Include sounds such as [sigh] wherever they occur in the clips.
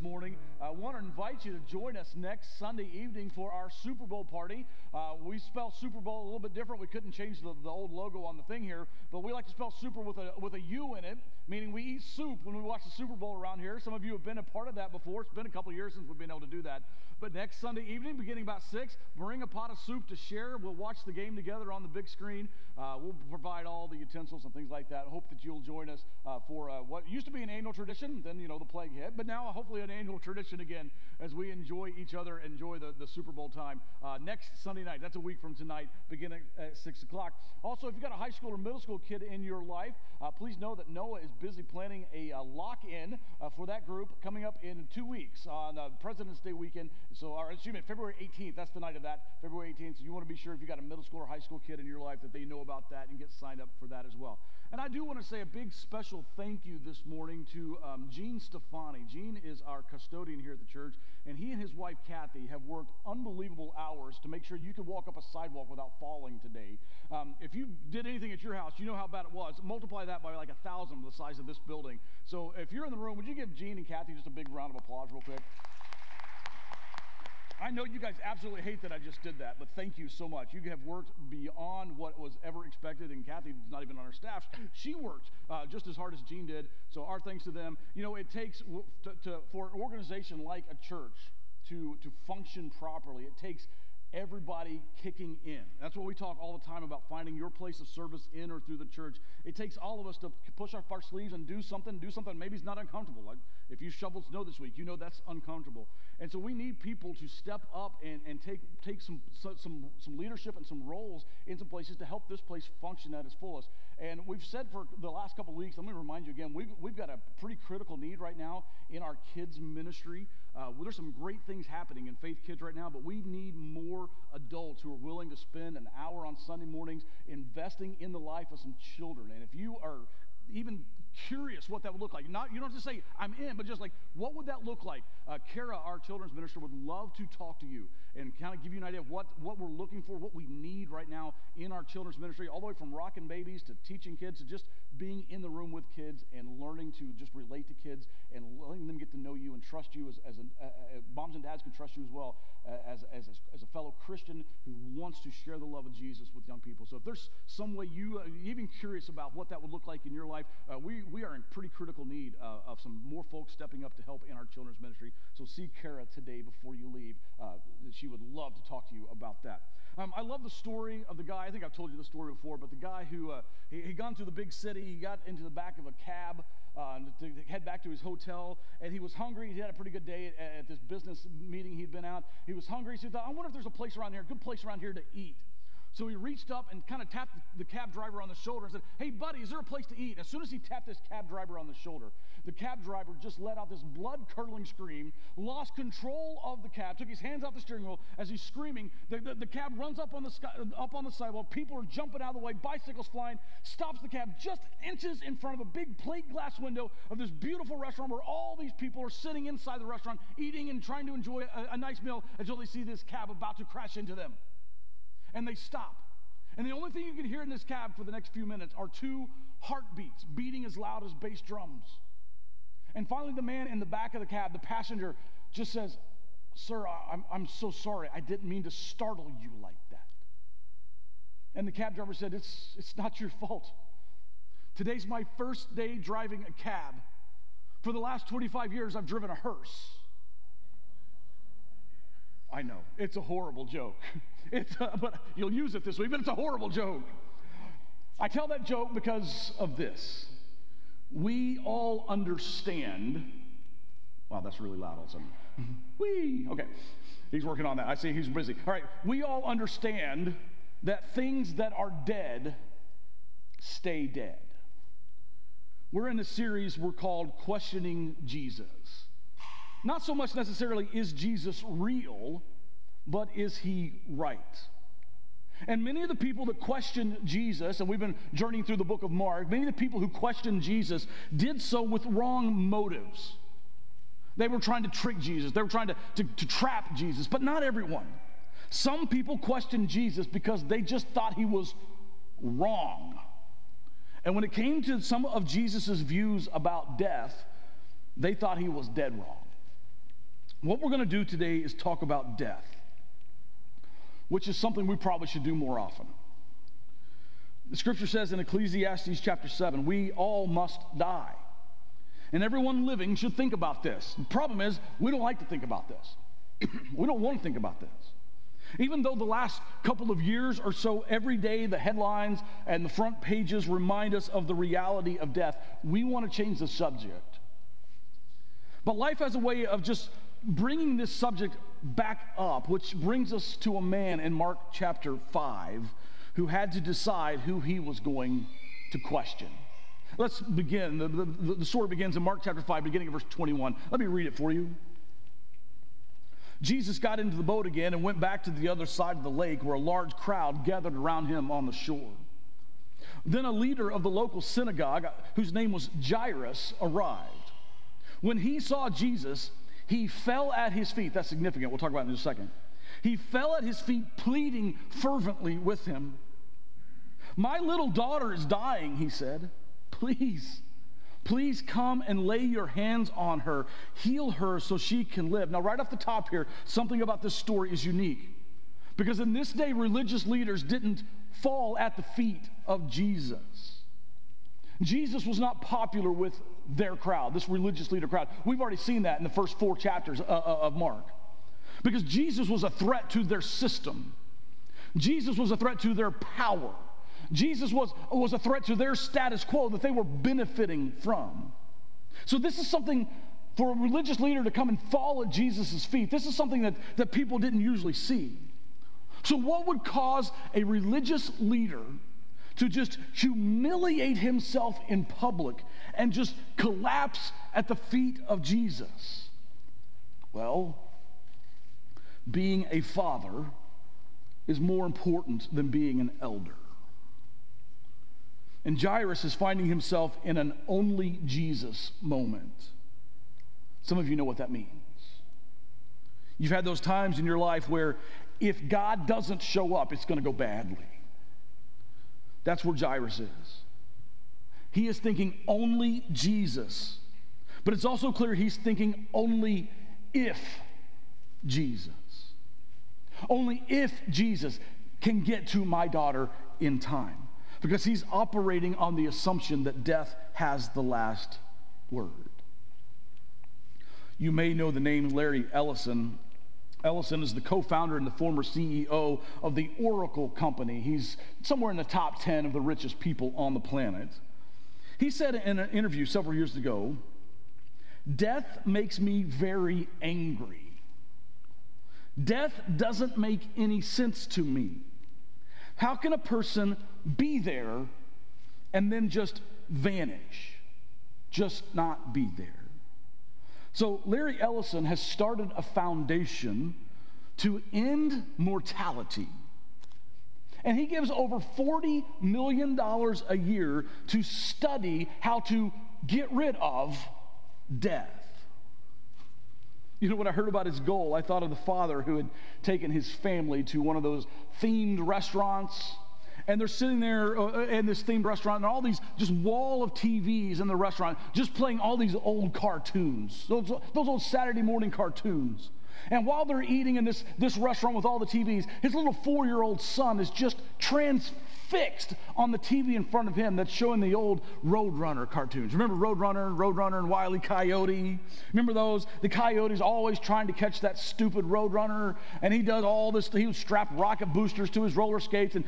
Morning. I want to invite you to join us next Sunday evening for our Super Bowl party. Uh, we spell Super Bowl a little bit different. We couldn't change the, the old logo on the thing here, but we like to spell Super with a with a U in it, meaning we eat soup when we watch the Super Bowl around here. Some of you have been a part of that before. It's been a couple years since we've been able to do that. But next Sunday evening, beginning about six, bring a pot of soup to share. We'll watch the game together on the big screen. Uh, we'll provide all the utensils and things like that. Hope that you'll join us uh, for uh, what used to be an annual tradition. Then, you know, the plague hit. But now, hopefully, an annual tradition again as we enjoy each other, enjoy the, the Super Bowl time. Uh, next Sunday night, that's a week from tonight, beginning at 6 o'clock. Also, if you've got a high school or middle school kid in your life, uh, please know that Noah is busy planning a uh, lock in for that group coming up in two weeks on President's Day weekend. So, or, excuse me, February 18th. That's the night of that, February 18th. So, you want to be sure if you've got a middle school or high school kid in your life that they know about that and get signed up for that as well. And I do want to say a big special thank you this morning to um, Gene Stefani. Gene is our custodian here at the church, and he and his wife Kathy have worked unbelievable hours to make sure you could walk up a sidewalk without falling today. Um, if you did anything at your house, you know how bad it was. Multiply that by like a thousand the size of this building. So if you're in the room, would you give Gene and Kathy just a big round of applause, real quick? I know you guys absolutely hate that I just did that, but thank you so much. You have worked beyond what was ever expected, and Kathy's not even on our staff. She worked uh, just as hard as Gene did, so our thanks to them. You know, it takes to, to, for an organization like a church to, to function properly, it takes everybody kicking in. That's what we talk all the time about finding your place of service in or through the church. It takes all of us to push up our sleeves and do something, do something maybe it's not uncomfortable. Like if you shoveled snow this week, you know that's uncomfortable. And so we need people to step up and, and take, take some, some, some leadership and some roles in some places to help this place function at its fullest. And we've said for the last couple weeks, let me remind you again, we've, we've got a pretty critical need right now in our kids' ministry. Uh, well, there's some great things happening in Faith Kids right now, but we need more adults who are willing to spend an hour on Sunday mornings investing in the life of some children. And if you are even curious what that would look like. Not you don't have to say I'm in, but just like what would that look like? Uh, Kara, our children's minister, would love to talk to you and kind of give you an idea of what what we're looking for, what we need right now in our children's ministry, all the way from rocking babies to teaching kids to just being in the room with kids and learning to just relate to kids and letting them get to know you and trust you as, as an, uh, uh, moms and dads can trust you as well uh, as, as, as a fellow Christian who wants to share the love of Jesus with young people. So if there's some way you uh, even curious about what that would look like in your life, uh, we we are in pretty critical need uh, of some more folks stepping up to help in our children's ministry. So see Kara today before you leave. Uh, she would love to talk to you about that. Um, I love the story of the guy. I think I've told you the story before, but the guy who uh, he, he gone through the big city. He got into the back of a cab uh, to head back to his hotel, and he was hungry. He had a pretty good day at, at this business meeting he'd been out. He was hungry, so he thought, "I wonder if there's a place around here, a good place around here to eat." So he reached up and kind of tapped the cab driver on the shoulder and said, Hey, buddy, is there a place to eat? As soon as he tapped this cab driver on the shoulder, the cab driver just let out this blood curdling scream, lost control of the cab, took his hands off the steering wheel as he's screaming. The, the, the cab runs up on the, sky, up on the sidewalk. People are jumping out of the way, bicycles flying, stops the cab just inches in front of a big plate glass window of this beautiful restaurant where all these people are sitting inside the restaurant, eating and trying to enjoy a, a nice meal until they see this cab about to crash into them and they stop. And the only thing you can hear in this cab for the next few minutes are two heartbeats beating as loud as bass drums. And finally, the man in the back of the cab, the passenger, just says, Sir, I'm, I'm so sorry. I didn't mean to startle you like that. And the cab driver said, It's, it's not your fault. Today's my first day driving a cab. For the last 25 years, I've driven a hearse. I know, it's a horrible joke. [laughs] It's, uh, but you'll use it this week, but it's a horrible joke. I tell that joke because of this. We all understand. Wow, that's really loud a sudden. [laughs] Wee. Okay. He's working on that. I see he's busy. All right. We all understand that things that are dead stay dead. We're in a series we're called Questioning Jesus. Not so much necessarily is Jesus real, but is he right? And many of the people that questioned Jesus, and we've been journeying through the book of Mark, many of the people who questioned Jesus did so with wrong motives. They were trying to trick Jesus, they were trying to, to, to trap Jesus, but not everyone. Some people questioned Jesus because they just thought he was wrong. And when it came to some of Jesus' views about death, they thought he was dead wrong. What we're going to do today is talk about death which is something we probably should do more often. The scripture says in Ecclesiastes chapter 7, we all must die. And everyone living should think about this. The problem is, we don't like to think about this. [clears throat] we don't want to think about this. Even though the last couple of years or so, every day the headlines and the front pages remind us of the reality of death, we want to change the subject. But life has a way of just bringing this subject back up, which brings us to a man in Mark chapter 5 who had to decide who he was going to question. Let's begin. The, the, the, story begins in Mark chapter 5, beginning of verse 21. Let me read it for you. Jesus got into the boat again and went back to the other side of the lake where a large crowd gathered around him on the shore. Then a leader of the local synagogue, whose name was Jairus, arrived. When he saw Jesus, he fell at his feet. That's significant. We'll talk about it in a second. He fell at his feet, pleading fervently with him. My little daughter is dying, he said. Please, please come and lay your hands on her, heal her so she can live. Now, right off the top here, something about this story is unique. Because in this day, religious leaders didn't fall at the feet of Jesus. Jesus was not popular with their crowd, this religious leader crowd. We've already seen that in the first four chapters uh, uh, of Mark. Because Jesus was a threat to their system, Jesus was a threat to their power, Jesus was, was a threat to their status quo that they were benefiting from. So, this is something for a religious leader to come and fall at Jesus' feet. This is something that, that people didn't usually see. So, what would cause a religious leader to just humiliate himself in public and just collapse at the feet of Jesus? Well, being a father is more important than being an elder. And Jairus is finding himself in an only Jesus moment. Some of you know what that means. You've had those times in your life where if God doesn't show up, it's going to go badly. That's where Jairus is. He is thinking only Jesus. But it's also clear he's thinking only if Jesus. Only if Jesus can get to my daughter in time. Because he's operating on the assumption that death has the last word. You may know the name Larry Ellison Ellison is the co founder and the former CEO of the Oracle Company. He's somewhere in the top 10 of the richest people on the planet. He said in an interview several years ago Death makes me very angry. Death doesn't make any sense to me. How can a person be there and then just vanish? Just not be there. So, Larry Ellison has started a foundation to end mortality. And he gives over $40 million a year to study how to get rid of death. You know, when I heard about his goal, I thought of the father who had taken his family to one of those themed restaurants and they're sitting there uh, in this themed restaurant, and all these just wall of TVs in the restaurant, just playing all these old cartoons, those, those old Saturday morning cartoons. And while they're eating in this, this restaurant with all the TVs, his little four year old son is just transformed fixed on the TV in front of him that's showing the old Roadrunner cartoons. Remember Roadrunner, Roadrunner and Wile E. Coyote? Remember those? The coyote's always trying to catch that stupid Roadrunner, and he does all this. He would strap rocket boosters to his roller skates and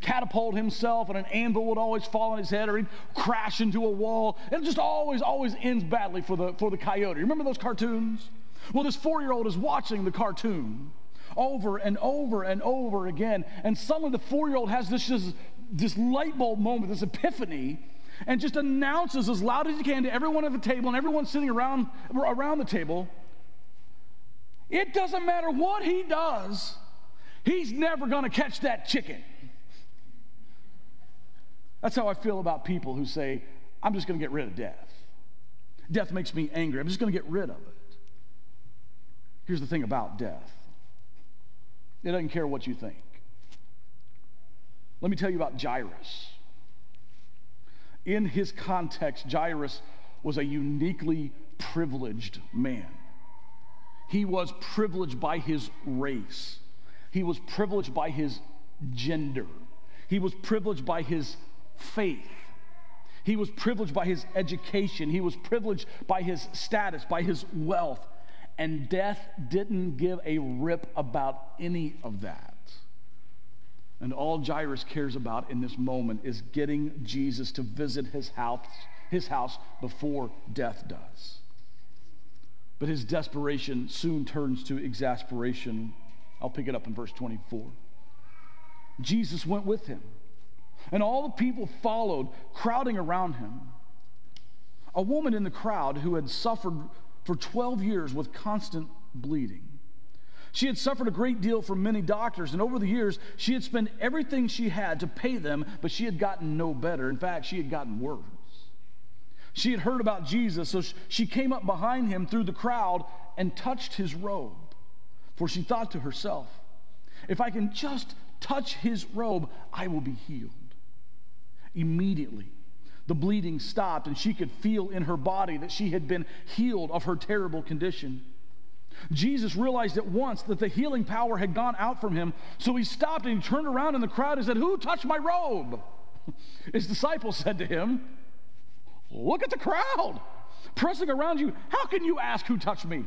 catapult himself, and an anvil would always fall on his head, or he'd crash into a wall. It just always, always ends badly for the, for the coyote. Remember those cartoons? Well, this four year old is watching the cartoon over and over and over again. And suddenly the four year old has this, this, this light bulb moment, this epiphany, and just announces as loud as he can to everyone at the table and everyone sitting around, around the table it doesn't matter what he does, he's never going to catch that chicken. That's how I feel about people who say, I'm just going to get rid of death. Death makes me angry. I'm just going to get rid of it. Here's the thing about death it doesn't care what you think. Let me tell you about Jairus. In his context, Jairus was a uniquely privileged man. He was privileged by his race, he was privileged by his gender, he was privileged by his faith. He was privileged by his education. He was privileged by his status, by his wealth. And death didn't give a rip about any of that. And all Jairus cares about in this moment is getting Jesus to visit his house, his house before death does. But his desperation soon turns to exasperation. I'll pick it up in verse 24. Jesus went with him, and all the people followed, crowding around him. A woman in the crowd who had suffered for 12 years with constant bleeding she had suffered a great deal from many doctors, and over the years, she had spent everything she had to pay them, but she had gotten no better. In fact, she had gotten worse. She had heard about Jesus, so she came up behind him through the crowd and touched his robe. For she thought to herself, if I can just touch his robe, I will be healed. Immediately, the bleeding stopped, and she could feel in her body that she had been healed of her terrible condition. Jesus realized at once that the healing power had gone out from him, so he stopped and he turned around in the crowd and said, Who touched my robe? [laughs] His disciples said to him, Look at the crowd pressing around you. How can you ask who touched me?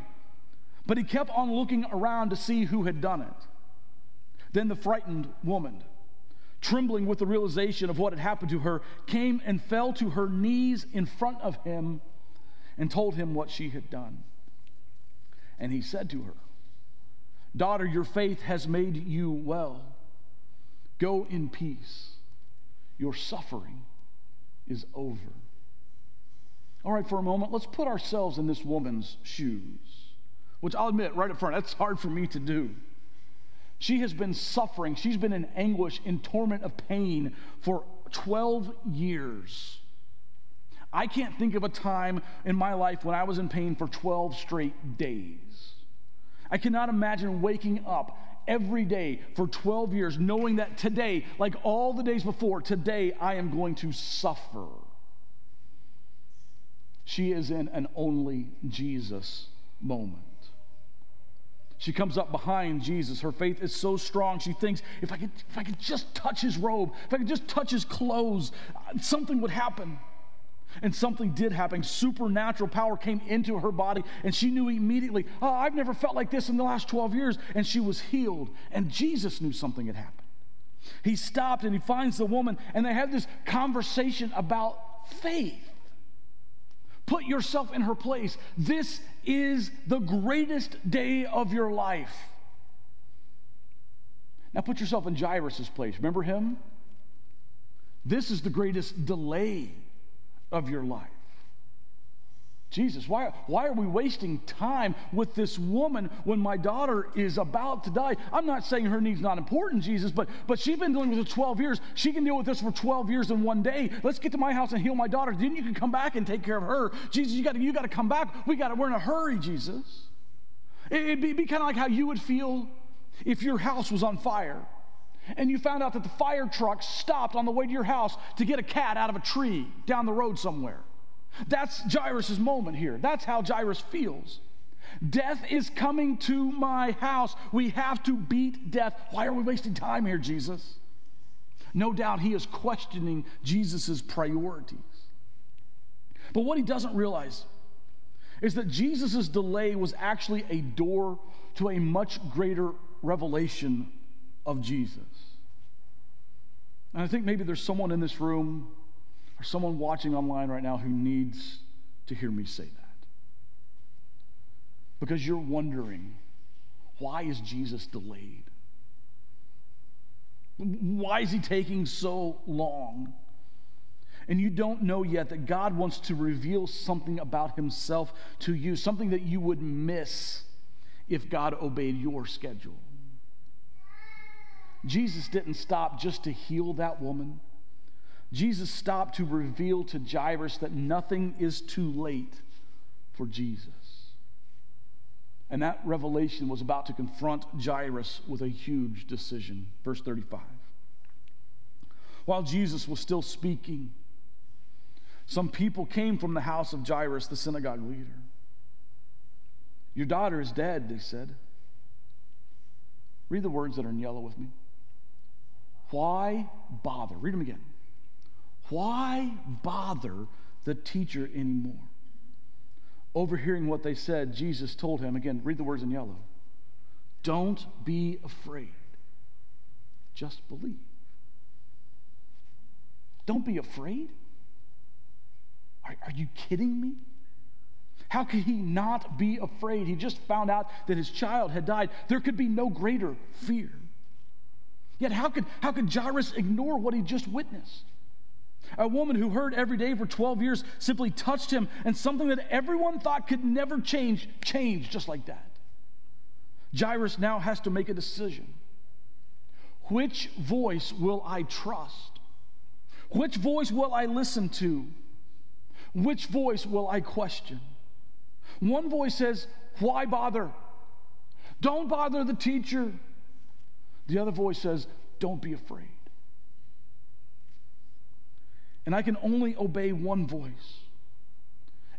But he kept on looking around to see who had done it. Then the frightened woman, trembling with the realization of what had happened to her, came and fell to her knees in front of him and told him what she had done. And he said to her, Daughter, your faith has made you well. Go in peace. Your suffering is over. All right, for a moment, let's put ourselves in this woman's shoes, which I'll admit right up front, that's hard for me to do. She has been suffering, she's been in anguish, in torment of pain for 12 years. I can't think of a time in my life when I was in pain for 12 straight days. I cannot imagine waking up every day for 12 years knowing that today, like all the days before, today I am going to suffer. She is in an only Jesus moment. She comes up behind Jesus. Her faith is so strong. She thinks, if I could, if I could just touch his robe, if I could just touch his clothes, something would happen. And something did happen. Supernatural power came into her body, and she knew immediately, Oh, I've never felt like this in the last 12 years. And she was healed. And Jesus knew something had happened. He stopped and he finds the woman, and they have this conversation about faith. Put yourself in her place. This is the greatest day of your life. Now put yourself in Jairus' place. Remember him? This is the greatest delay of your life. Jesus, why, why are we wasting time with this woman when my daughter is about to die? I'm not saying her need's not important, Jesus, but, but she's been dealing with it 12 years. She can deal with this for 12 years in one day. Let's get to my house and heal my daughter. Then you can come back and take care of her. Jesus, you got you to come back. We got we're in a hurry, Jesus. It, would be, be kind of like how you would feel if your house was on fire and you found out that the fire truck stopped on the way to your house to get a cat out of a tree down the road somewhere. That's Jairus' moment here. That's how Jairus feels. Death is coming to my house. We have to beat death. Why are we wasting time here, Jesus? No doubt he is questioning Jesus' priorities. But what he doesn't realize is that Jesus' delay was actually a door to a much greater revelation of Jesus. And I think maybe there's someone in this room or someone watching online right now who needs to hear me say that. Because you're wondering, why is Jesus delayed? Why is he taking so long? And you don't know yet that God wants to reveal something about himself to you, something that you would miss if God obeyed your schedule. Jesus didn't stop just to heal that woman. Jesus stopped to reveal to Jairus that nothing is too late for Jesus. And that revelation was about to confront Jairus with a huge decision. Verse 35. While Jesus was still speaking, some people came from the house of Jairus, the synagogue leader. Your daughter is dead, they said. Read the words that are in yellow with me. Why bother? Read them again. Why bother the teacher anymore? Overhearing what they said, Jesus told him, again, read the words in yellow don't be afraid, just believe. Don't be afraid. Are, are you kidding me? How could he not be afraid? He just found out that his child had died. There could be no greater fear. Yet, how could, how could Jairus ignore what he just witnessed? A woman who heard every day for 12 years simply touched him, and something that everyone thought could never change changed just like that. Jairus now has to make a decision. Which voice will I trust? Which voice will I listen to? Which voice will I question? One voice says, Why bother? Don't bother the teacher. The other voice says, Don't be afraid. And I can only obey one voice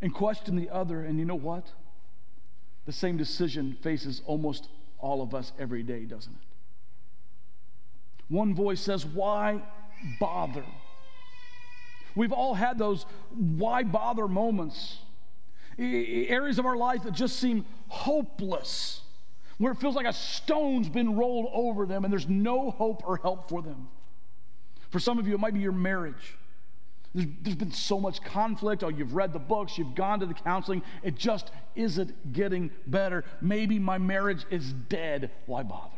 and question the other. And you know what? The same decision faces almost all of us every day, doesn't it? One voice says, Why bother? We've all had those why bother moments, areas of our life that just seem hopeless where it feels like a stone's been rolled over them and there's no hope or help for them. For some of you, it might be your marriage. There's, there's been so much conflict. Oh, you've read the books, you've gone to the counseling. It just isn't getting better. Maybe my marriage is dead. Why bother?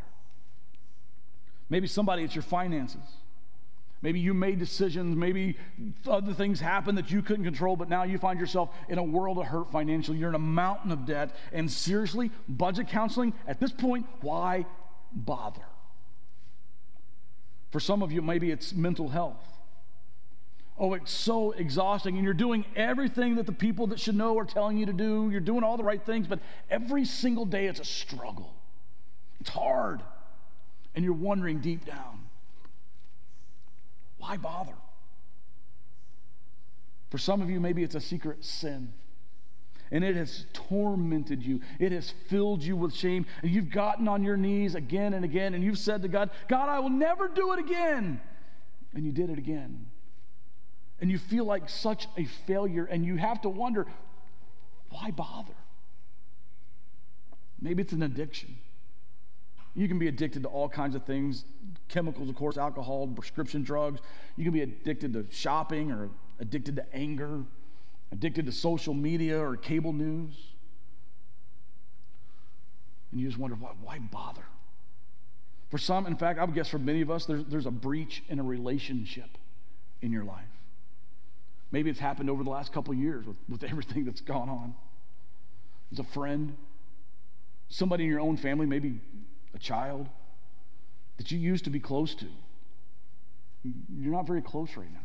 Maybe somebody, it's your finances. Maybe you made decisions, maybe other things happened that you couldn't control, but now you find yourself in a world of hurt financially. You're in a mountain of debt. And seriously, budget counseling, at this point, why bother? For some of you, maybe it's mental health. Oh, it's so exhausting, and you're doing everything that the people that should know are telling you to do. You're doing all the right things, but every single day it's a struggle. It's hard. And you're wondering deep down, why bother? For some of you, maybe it's a secret sin. And it has tormented you. It has filled you with shame. And you've gotten on your knees again and again. And you've said to God, God, I will never do it again. And you did it again. And you feel like such a failure. And you have to wonder, why bother? Maybe it's an addiction. You can be addicted to all kinds of things chemicals, of course, alcohol, prescription drugs. You can be addicted to shopping or addicted to anger, addicted to social media or cable news. And you just wonder, why, why bother? For some, in fact, I would guess for many of us, there's, there's a breach in a relationship in your life. Maybe it's happened over the last couple years with, with [laughs] everything that's gone on. There's a friend, somebody in your own family, maybe a child, that you used to be close to. You're not very close right now.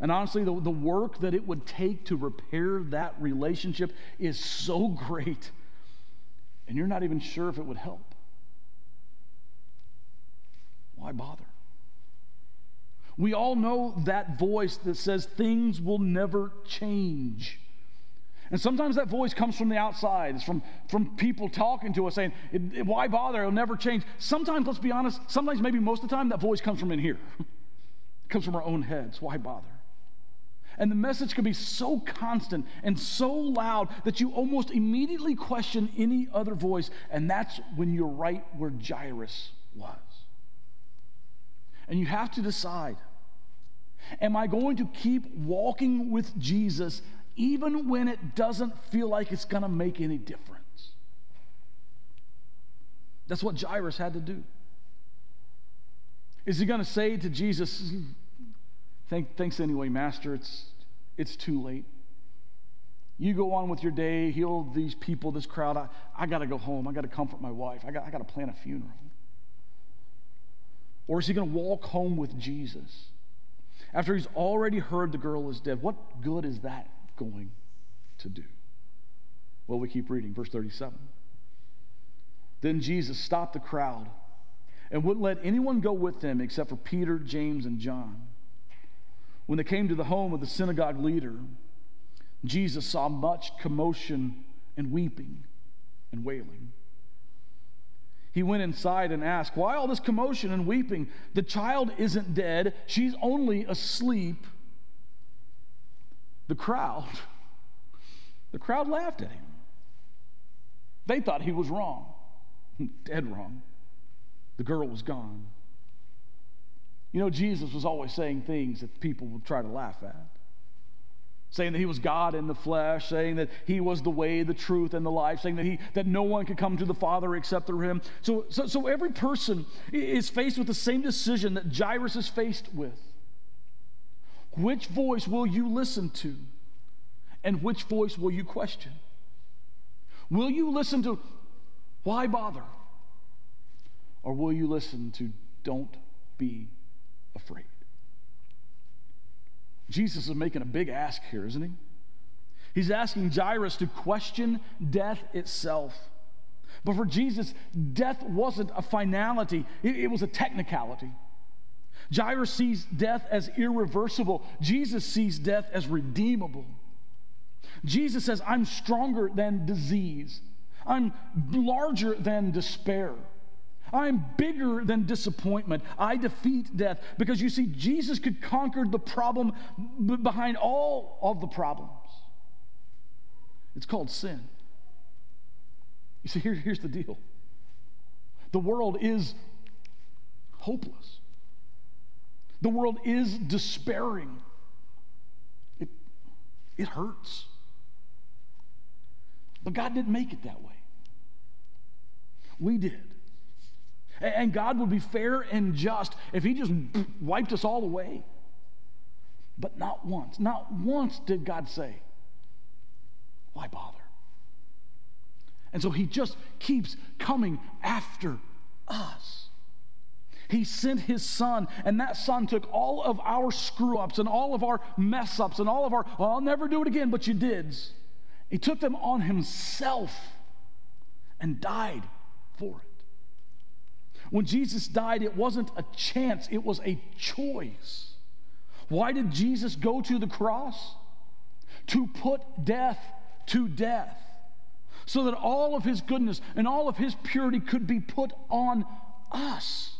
And honestly, the, the work that it would take to repair that relationship is so [laughs] great, and you're not even sure if it would help. Why bother? We all know that voice that says things will never change. And sometimes that voice comes from the outside. It's from, from people talking to us saying, Why bother? It'll never change. Sometimes, let's be honest, sometimes, maybe most of the time, that voice comes from in here. it [laughs] comes from our own heads. Why bother? And the message can be so constant and so loud that you almost immediately question any other voice. And that's when you're right where Jairus was. And you have to decide Am I going to keep walking with Jesus even when it doesn't feel like it's going to make any difference. That's what Jairus had to do. Is he going to say to Jesus, Thank, Thanks anyway, Master, it's, it's too late? You go on with your day, heal these people, this crowd. I, I got to go home. I got to comfort my wife. I got, I to plan a funeral. Or is he going to walk home with Jesus? After he's already heard the girl is dead, what good is that going to do? Well, we keep reading, verse 37. Then Jesus stopped the crowd and wouldn't let anyone go with them except for Peter, James, and John. When they came to the home of the synagogue leader, Jesus saw much commotion and weeping and wailing. He went inside and asked, Why all this commotion and weeping? The child isn't dead, she's only asleep. The crowd, [laughs] the crowd laughed at him. They thought he was wrong, [laughs] dead wrong. The girl was gone. You know, Jesus was always saying things that people would try to laugh at. Saying that he was God in the flesh, saying that he was the way, the truth, and the life, saying that he that no one could come to the Father except through him. So, so, so every person is faced with the same decision that Jairus is faced with. Which voice will you listen to? And which voice will you question? Will you listen to why bother? Or will you listen to don't be afraid? Jesus is making a big ask here, isn't he? He's asking Jairus to question death itself. But for Jesus, death wasn't a finality, it, it, was a technicality. Jairus sees death as irreversible, Jesus sees death as redeemable. Jesus says, I'm stronger than disease, I'm larger than despair. I'm bigger than disappointment. I defeat death. Because you see, Jesus could conquer the problem b- behind all of the problems. It's called sin. You see, here, here's the deal the world is hopeless, the world is despairing. It, it hurts. But God didn't make it that way. We did. And God would be fair and just if He just wiped us all away. But not once, not once did God say, Why bother? And so He just keeps coming after us. He sent his son, and that son took all of our screw ups and all of our mess ups and all of our, well, I'll never do it again, but you did. He took them on himself and died for it. When Jesus died, it wasn't a chance, it was a choice. Why did Jesus go to the cross? To put death to death, so that all of his goodness and all of his purity could be put on us.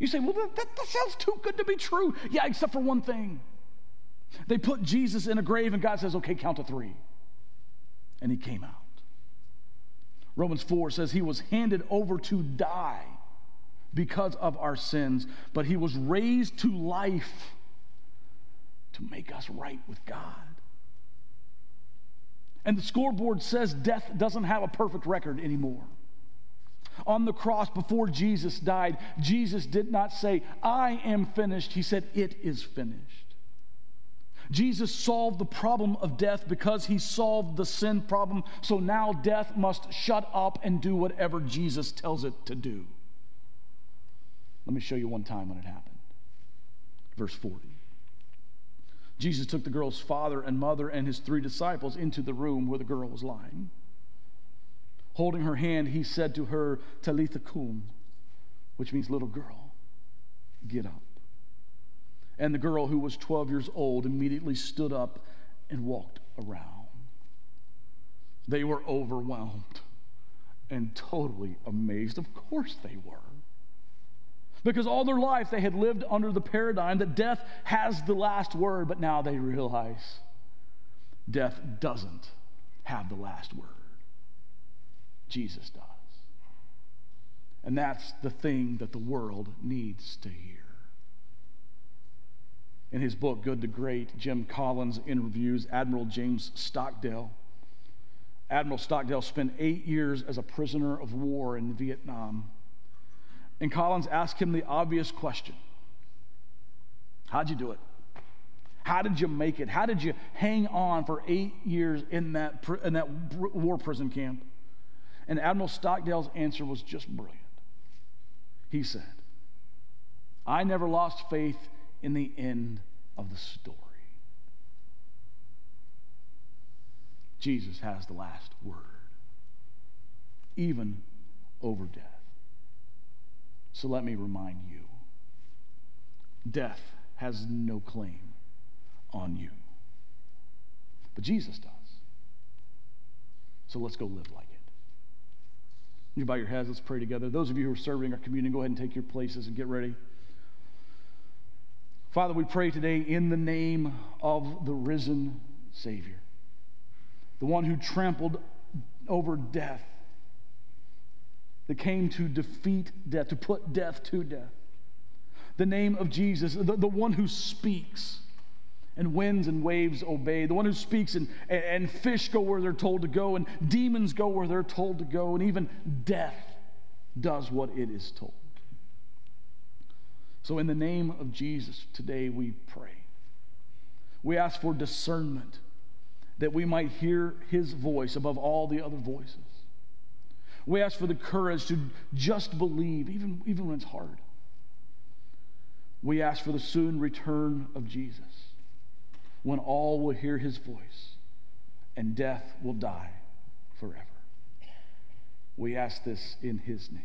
You say, well, that, that, sounds too good to be true. Yeah, except for one thing. They put Jesus in a grave, and God says, okay, count to three. And he came out. Romans 4 says he was handed over to die because of our sins, but he was raised to life to make us right with God. And the scoreboard says death doesn't have a perfect record anymore. On the cross, before Jesus died, Jesus did not say, I am finished. He said, It is finished. Jesus solved the problem of death because he solved the sin problem. So now death must shut up and do whatever Jesus tells it to do. Let me show you one time when it happened. Verse 40. Jesus took the girl's father and mother and his three disciples into the room where the girl was lying. Holding her hand, he said to her, Talitha cum, which means little girl, get up. And the girl, who was 12 years old, immediately stood up and walked around. They were overwhelmed and totally amazed. Of course they were. Because all their life they had lived under the paradigm that death has the last word, but now they realize death doesn't have the last word. Jesus does. And that's the thing that the world needs to hear. In his book, Good to Great, Jim Collins interviews Admiral James Stockdale. Admiral Stockdale spent eight years as a prisoner of war in Vietnam. And Collins asked him the obvious question How'd you do it? How did you make it? How did you hang on for eight years in that, in that war prison camp? And Admiral Stockdale's answer was just brilliant. He said, I never lost faith in the end of the story. Jesus has the last word, even over death. So let me remind you death has no claim on you. But Jesus does. So let's go live like it. You bow your heads, let's pray together. Those of you who are serving our communion, go ahead and take your places and get ready. Father, we pray today in the name of the risen Savior, the one who trampled over death, that came to defeat death, to put death to death. The name of Jesus, the, the one who speaks and winds and waves obey. The one who speaks and, and fish go where they're told to go, and demons go where they're told to go, and even death does what it is told. So, in the name of Jesus, today we pray. We ask for discernment that we might hear his voice above all the other voices. We ask for the courage to just believe, even, even when it's hard. We ask for the soon return of Jesus when all will hear his voice and death will die forever. We ask this in his name.